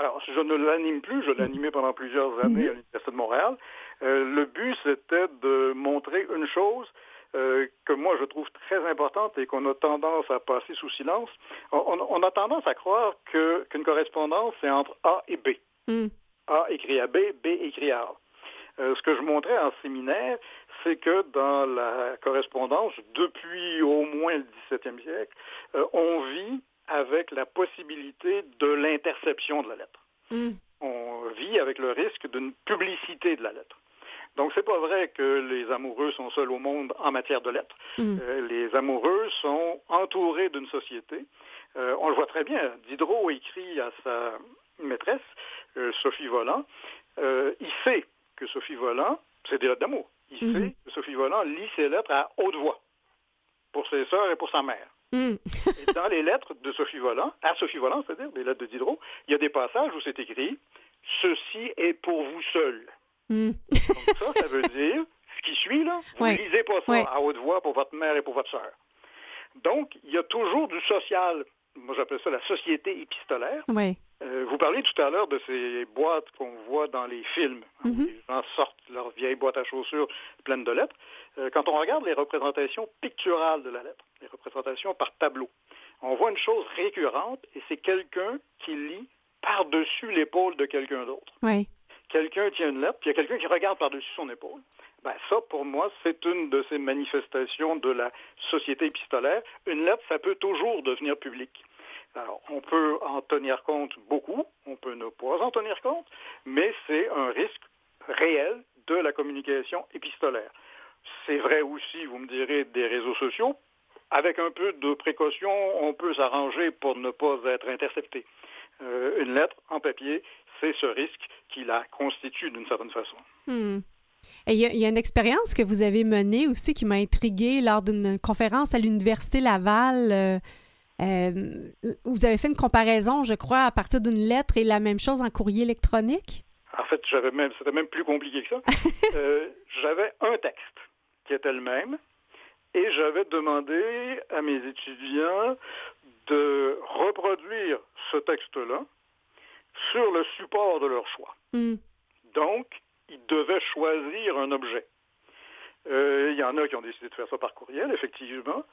Alors, je ne l'anime plus, je l'animais pendant plusieurs années à l'Université de Montréal. Euh, le but, c'était de montrer une chose euh, que moi, je trouve très importante et qu'on a tendance à passer sous silence. On, a tendance à croire que- qu'une correspondance, c'est entre A et B. Hmm. A écrit à B, B écrit à A. Euh, ce que je montrais en séminaire, c'est que dans la correspondance, depuis au moins le 17e siècle, euh, on vit avec la possibilité de l'interception de la lettre. Hmm. On vit avec le risque d'une publicité de la lettre. Donc, c'est pas vrai que les amoureux sont seuls au monde en matière de lettres. Hmm. Euh, les amoureux sont entourés d'une société Euh, on le voit très bien. Diderot écrit à sa maîtresse, euh, Sophie Volant. Il sait que Sophie Volant, c'est des lettres d'amour, il Mhm. sait que Sophie Volant lit ses lettres à haute voix pour ses sœurs et pour sa mère. Mm. Et dans les lettres de Sophie Volant, à Sophie Volant, c'est-à-dire des lettres de Diderot, il y a des passages où c'est écrit Ceci est pour vous seul. Mm. Donc ça, ça veut dire, ce qui suit, là, vous Ouais. lisez pas ça à haute voix pour votre mère et pour votre sœur. Donc, il y a toujours du social. Moi, j'appelle ça la société épistolaire. Oui. Euh, vous parlez tout à l'heure de ces boîtes qu'on voit dans les films. Mhm. Les gens sortent leur vieille boîte à chaussures pleine de lettres. Euh, quand on regarde les représentations picturales de la lettre, les représentations par tableau, on voit une chose récurrente et c'est quelqu'un qui lit par-dessus l'épaule de quelqu'un d'autre. Oui. Quelqu'un tient une lettre, puis il y a quelqu'un qui regarde par-dessus son épaule. Ben, ça, pour moi, c'est une de ces manifestations de la société épistolaire. Une lettre, ça peut toujours devenir public. Alors, on peut en tenir compte beaucoup, on peut ne pas en tenir compte, mais c'est un risque réel de la communication épistolaire. C'est vrai aussi, vous me direz, des réseaux sociaux. Avec un peu de précaution, on peut s'arranger pour ne pas être intercepté. Euh, une lettre en papier, c'est ce risque qui la constitue d'une certaine façon. Hmm. Et il y, a- il y a une expérience que vous avez menée aussi qui m'a intriguée lors d'une conférence à l'Université Laval. euh, euh, vous avez fait une comparaison, je crois, à partir d'une lettre et la même chose en courrier électronique? En fait, j'avais même, c'était même plus compliqué que ça. *laughs* Euh, j'avais un texte qui était le même et j'avais demandé à mes étudiants de reproduire ce texte-là sur le support de leur choix. Hmm. Donc, ils devaient choisir un objet. Euh, Il y en a qui ont décidé de faire ça par courriel, effectivement.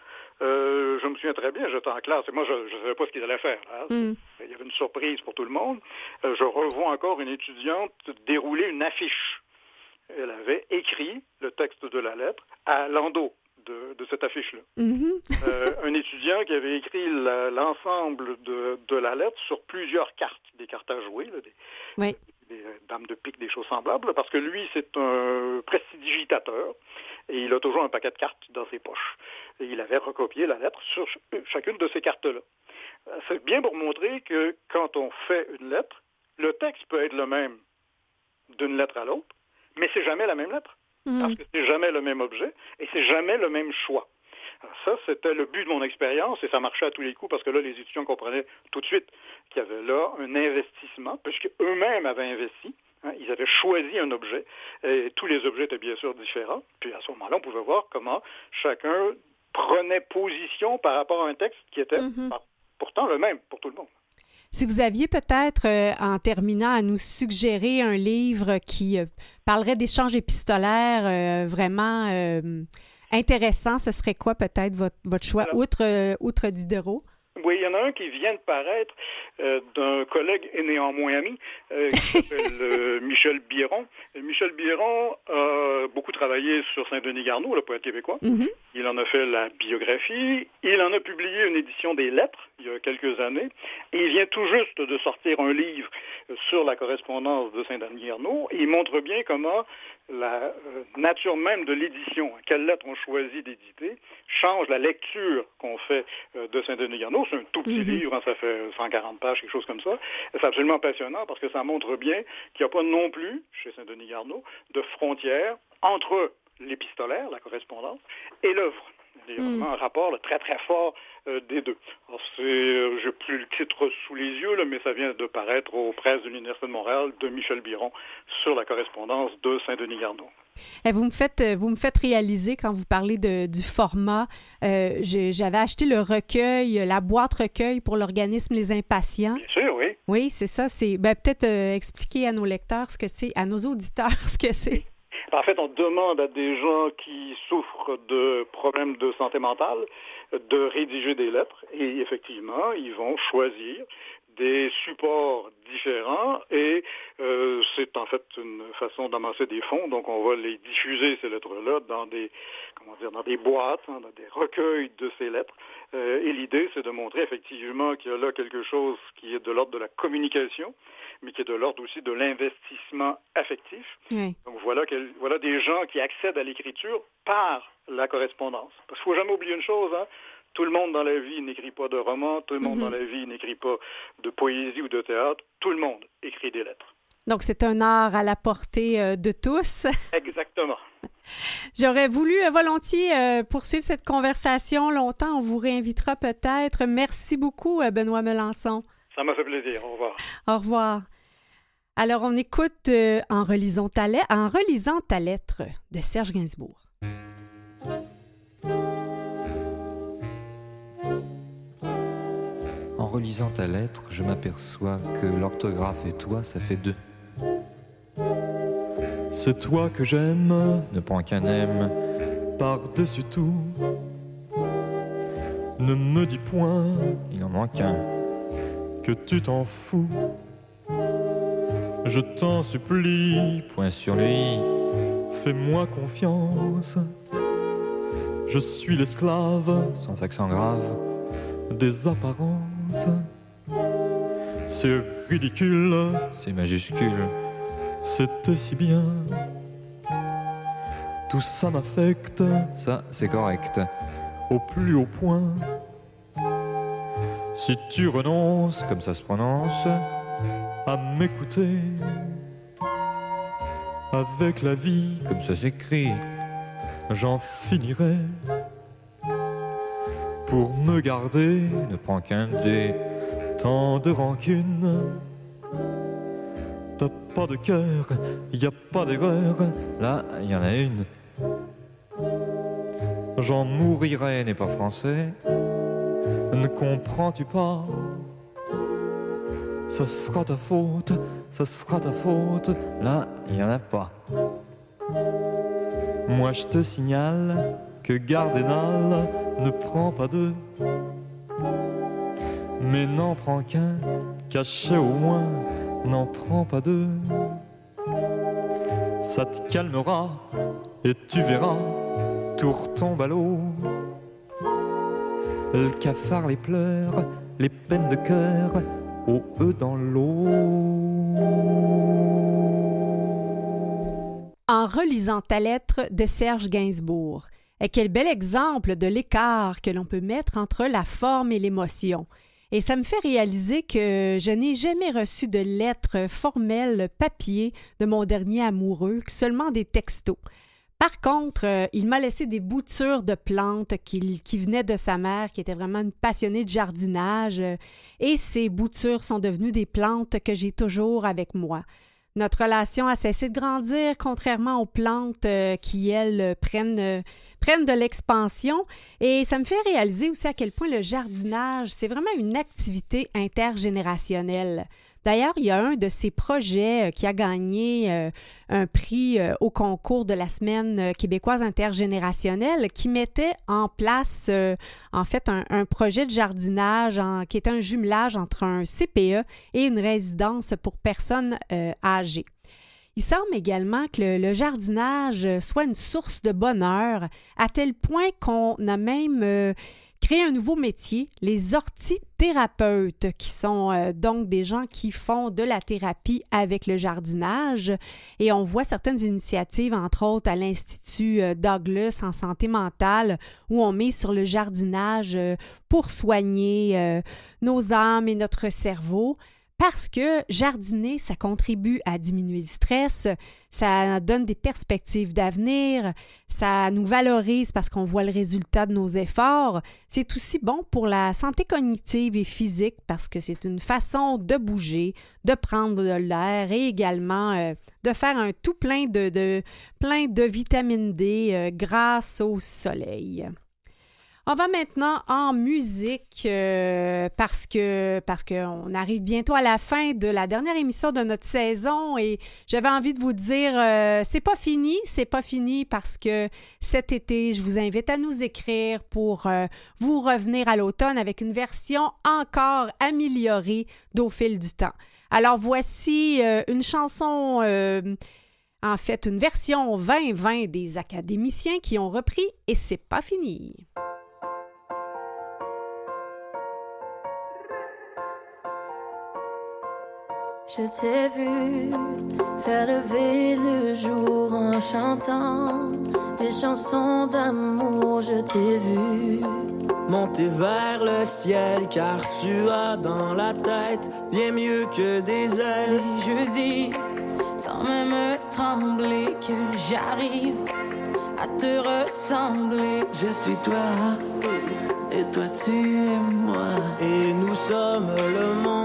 Euh, je me souviens très bien, j'étais en classe et moi, je ne savais pas ce qu'ils allaient faire. hein. Hmm. Il y avait une surprise pour tout le monde. Euh, je revois encore une étudiante dérouler une affiche. Elle avait écrit le texte de la lettre à l'endos de, de cette affiche-là. Mhm. Euh, un étudiant qui avait écrit l'ensemble de, de la lettre sur plusieurs cartes, des cartes à jouer, là, des, Oui. des euh, dames de pique, des choses semblables, parce que lui, c'est un prestidigitateur et il a toujours un paquet de cartes dans ses poches. Et il avait recopié la lettre sur ch- chacune de ces cartes-là. Euh, C'est bien pour montrer que quand on fait une lettre, le texte peut être le même d'une lettre à l'autre, mais c'est jamais la même lettre Hmm. parce que c'est jamais le même objet et c'est jamais le même choix. Alors ça, c'était le but de mon expérience et ça marchait à tous les coups parce que là, les étudiants comprenaient tout de suite qu'il y avait là un investissement, puisque eux-mêmes avaient investi. hein, ils avaient choisi un objet et tous les objets étaient bien sûr différents. Puis à ce moment-là, on pouvait voir comment chacun prenait position par rapport à un texte qui était Mhm. ah, pourtant le même pour tout le monde. Si vous aviez peut-être, euh, en terminant, à nous suggérer un livre qui euh, parlerait d'échanges épistolaires euh, vraiment euh, intéressant, ce serait quoi peut-être votre, votre choix, Alors- outre, outre Diderot? Oui, il y en a un qui vient de paraître euh, d'un collègue et néanmoins ami euh, qui *laughs* s'appelle euh, Michel Biron. Michel Biron a beaucoup travaillé sur Saint-Denis Garneau, le poète québécois. Mhm. Il en a fait la biographie. Il en a publié une édition des lettres il y a quelques années. Et il vient tout juste de sortir un livre sur la correspondance de Saint-Denis-Garneau. Et il montre bien comment la nature même de l'édition, quelles lettres on choisit d'éditer, change la lecture qu'on fait de Saint-Denis-Garneau. C'est un tout petit Mhm. livre, hein, ça fait 140 pages, quelque chose comme ça. C'est absolument passionnant parce que ça montre bien qu'il n'y a pas non plus, chez Saint-Denis-Garneau, de frontière entre l'épistolaire, la correspondance, et l'œuvre. Il y a Mm. vraiment un rapport là, très très fort euh, des deux. Alors c'est, euh, j'ai plus le titre sous les yeux, là, mais ça vient de paraître aux presses de l'Université de Montréal de Michel Biron sur la correspondance de Saint-Denis-Garneau. Eh, Vous me faites, euh, vous me faites réaliser quand vous parlez de, du format. euh, J'avais acheté le recueil, la boîte recueil pour l'organisme Les Impatients. Bien sûr, oui. Oui, c'est ça. C'est ben, peut-être euh, expliquer à nos lecteurs ce que c'est, à nos auditeurs *laughs* ce que c'est. En fait, on demande à des gens qui souffrent de problèmes de santé mentale de rédiger des lettres et effectivement, ils vont choisir des supports différents et euh, c'est en fait une façon d'amasser des fonds. Donc, on va les diffuser ces lettres-là dans des comment dire dans des boîtes, hein, dans des recueils de ces lettres. Euh, et l'idée, c'est de montrer effectivement qu'il y a là quelque chose qui est de l'ordre de la communication, mais qui est de l'ordre aussi de l'investissement affectif. Oui. Donc voilà, voilà des gens qui accèdent à l'écriture par la correspondance. Parce qu'il ne faut jamais oublier une chose, hein, Tout le monde dans la vie n'écrit pas de romans, tout le monde Mhm. dans la vie n'écrit pas de poésie ou de théâtre, tout le monde écrit des lettres. Donc, c'est un art à la portée euh, de tous. *laughs* Exactement. J'aurais voulu euh, volontiers euh, poursuivre cette conversation longtemps. On vous réinvitera peut-être. Merci beaucoup, Benoît Melançon. Ça m'a fait plaisir. Au revoir. Au revoir. Alors, on écoute euh, en, relisant ta en relisant ta lettre de Serge Gainsbourg. Relisant ta lettre, je m'aperçois que l'orthographe et toi, ça fait deux. C'est toi que j'aime, ne prends qu'un aime, par-dessus tout. Ne me dis point, il en manque un, que tu t'en fous. Je t'en supplie, point sur lui, fais-moi confiance. Je suis l'esclave, sans accent grave, des apparences. C'est ridicule, c'est majuscule, c'était si bien. Tout ça m'affecte, ça c'est correct, au plus haut point. Si tu renonces, comme ça se prononce, à m'écouter, avec la vie, comme ça s'écrit, j'en finirai. Pour me garder, ne prends qu'un dé, tant de rancune. T'as pas de cœur, y a pas d'erreur, là y en a une. J'en mourirai n'est pas français, ne comprends-tu pas? Ce sera ta faute, ce sera ta faute, là y en a pas. Moi je te signale que Gardénal ne prend pas deux, mais n'en prend qu'un, caché au moins, n'en prend pas deux. Ça te calmera et tu verras, tout retombe à l'eau. Le cafard, les pleurs, les peines de cœur, au eux dans l'eau. En relisant ta lettre de Serge Gainsbourg. Et quel bel exemple de l'écart que l'on peut mettre entre la forme et l'émotion. Et ça me fait réaliser que je n'ai jamais reçu de lettres formelles papier de mon dernier amoureux, seulement des textos. Par contre, euh, il m'a laissé des boutures de plantes qui, qui venaient de sa mère, qui était vraiment une passionnée de jardinage, euh, et ces boutures sont devenues des plantes que j'ai toujours avec moi. Notre relation a cessé de grandir, contrairement aux plantes euh, qui, elles, prennent, euh, prennent de l'expansion. Et ça me fait réaliser aussi à quel point le jardinage, c'est vraiment une activité intergénérationnelle. D'ailleurs, il y a un de ces projets euh, qui a gagné euh, un prix euh, au concours de la semaine québécoise intergénérationnelle qui mettait en place, en fait, un, projet de jardinage qui était un jumelage entre un CPE et une résidence pour personnes âgées. Il semble également que le, jardinage soit une source de bonheur, à tel point qu'on a même créé un nouveau métier, les orthithérapeutes, qui sont euh, donc des gens qui font de la thérapie avec le jardinage. Et on voit certaines initiatives, entre autres à l'Institut euh, Douglas en santé mentale, où on met sur le jardinage euh, pour soigner nos âmes et notre cerveau. Parce que jardiner, ça contribue à diminuer le stress, ça donne des perspectives d'avenir, ça nous valorise parce qu'on voit le résultat de nos efforts. C'est aussi bon pour la santé cognitive et physique parce que c'est une façon de bouger, de prendre de l'air et également euh, de faire un tout plein de, de- plein de vitamine D euh, grâce au soleil. On va maintenant en musique euh, parce qu'on arrive bientôt à la fin de la dernière émission de notre saison et j'avais envie de vous dire euh, c'est pas fini, c'est pas fini parce que cet été, je vous invite à nous écrire pour euh, vous revenir à l'automne avec une version encore améliorée d'au fil du temps. Alors voici une chanson en fait une version 2020 des académiciens qui ont repris et c'est pas fini. Je t'ai vu faire lever le jour en chantant des chansons d'amour. Je t'ai vu monter vers le ciel car tu as dans la tête bien mieux que des ailes. Et je dis sans même trembler que j'arrive à te ressembler. Je suis toi et toi tu es moi. Et nous sommes le monde,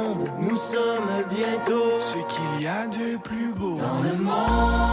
nous sommes bientôt ce qu'il y a de plus beau dans le monde.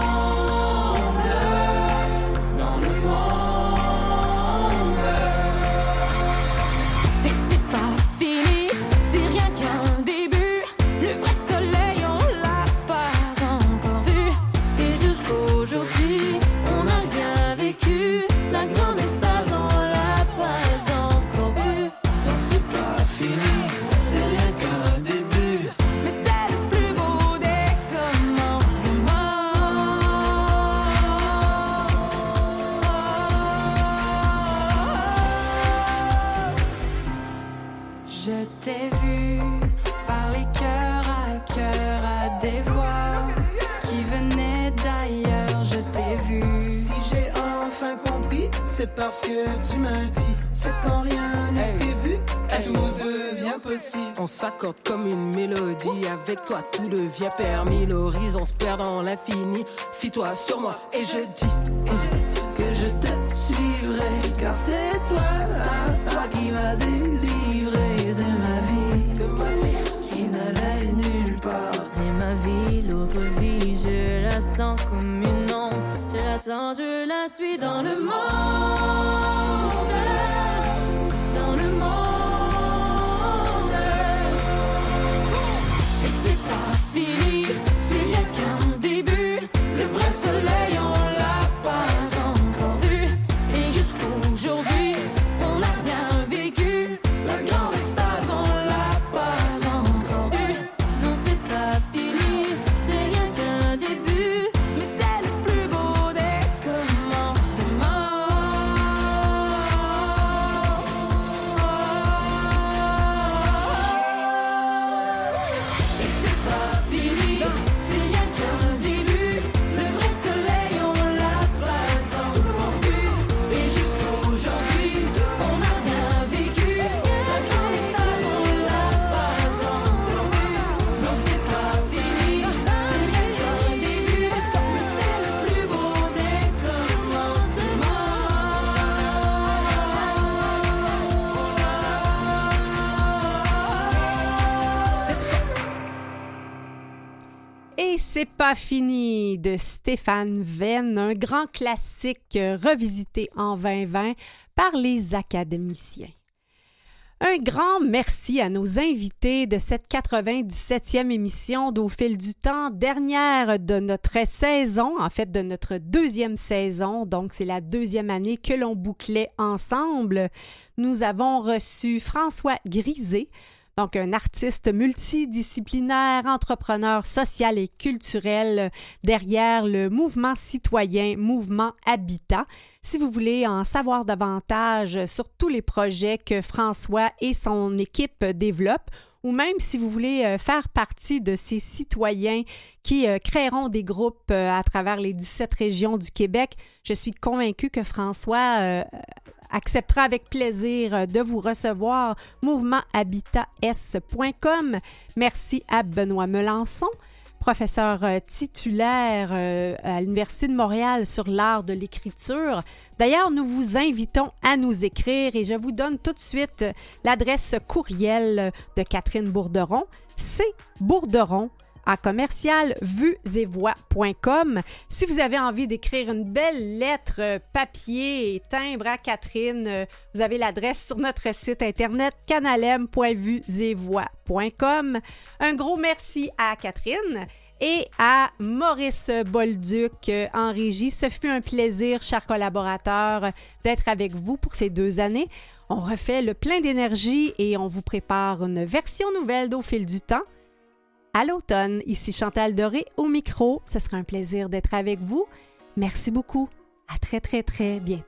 Parce que tu m'as dit, c'est quand rien n'est prévu, que tout devient possible. On s'accorde comme une mélodie. Avec toi, tout devient permis. L'horizon se perd dans l'infini. Fie-toi sur moi et je dis que je te suivrai car c'est toi, toi qui m'as délivré Je la suis dans le monde. C'est pas fini de Stéphane Venn, un grand classique euh, revisité en 2020 par les académiciens. Un grand merci à nos invités de cette 97e émission d'Au fil du temps, dernière de notre saison, en fait de notre deuxième saison, donc c'est la deuxième année que l'on bouclait ensemble. Nous avons reçu François Grisé, donc un artiste multidisciplinaire, entrepreneur social et culturel derrière le mouvement citoyen Mouvement Habitat. Si vous voulez en savoir davantage sur tous les projets que François et son équipe développent, ou même si vous voulez euh, faire partie de ces citoyens qui euh, créeront des groupes euh, à travers les 17 régions du Québec, je suis convaincue que François acceptera avec plaisir de vous recevoir mouvementhabitaS.com. Merci à Benoît Melançon, professeur titulaire à l'Université de Montréal sur l'art de l'écriture. D'ailleurs, nous vous invitons à nous écrire et je vous donne tout de suite l'adresse courriel de Catherine Bourderon. C'est bourderon à commercial vuesetvoix.com. Si vous avez envie d'écrire une belle lettre papier et timbre à Catherine, vous avez l'adresse sur notre site internet canalem.vuesetvoix.com. Un gros merci à Catherine et à Maurice Bolduc en régie. Ce fut un plaisir, chers collaborateurs, d'être avec vous pour ces deux années. On refait le plein d'énergie et on vous prépare une version nouvelle d'Au fil du temps à l'automne. Ici Chantal Doré au micro. Ce sera un plaisir d'être avec vous. Merci beaucoup. À très, très, très bientôt.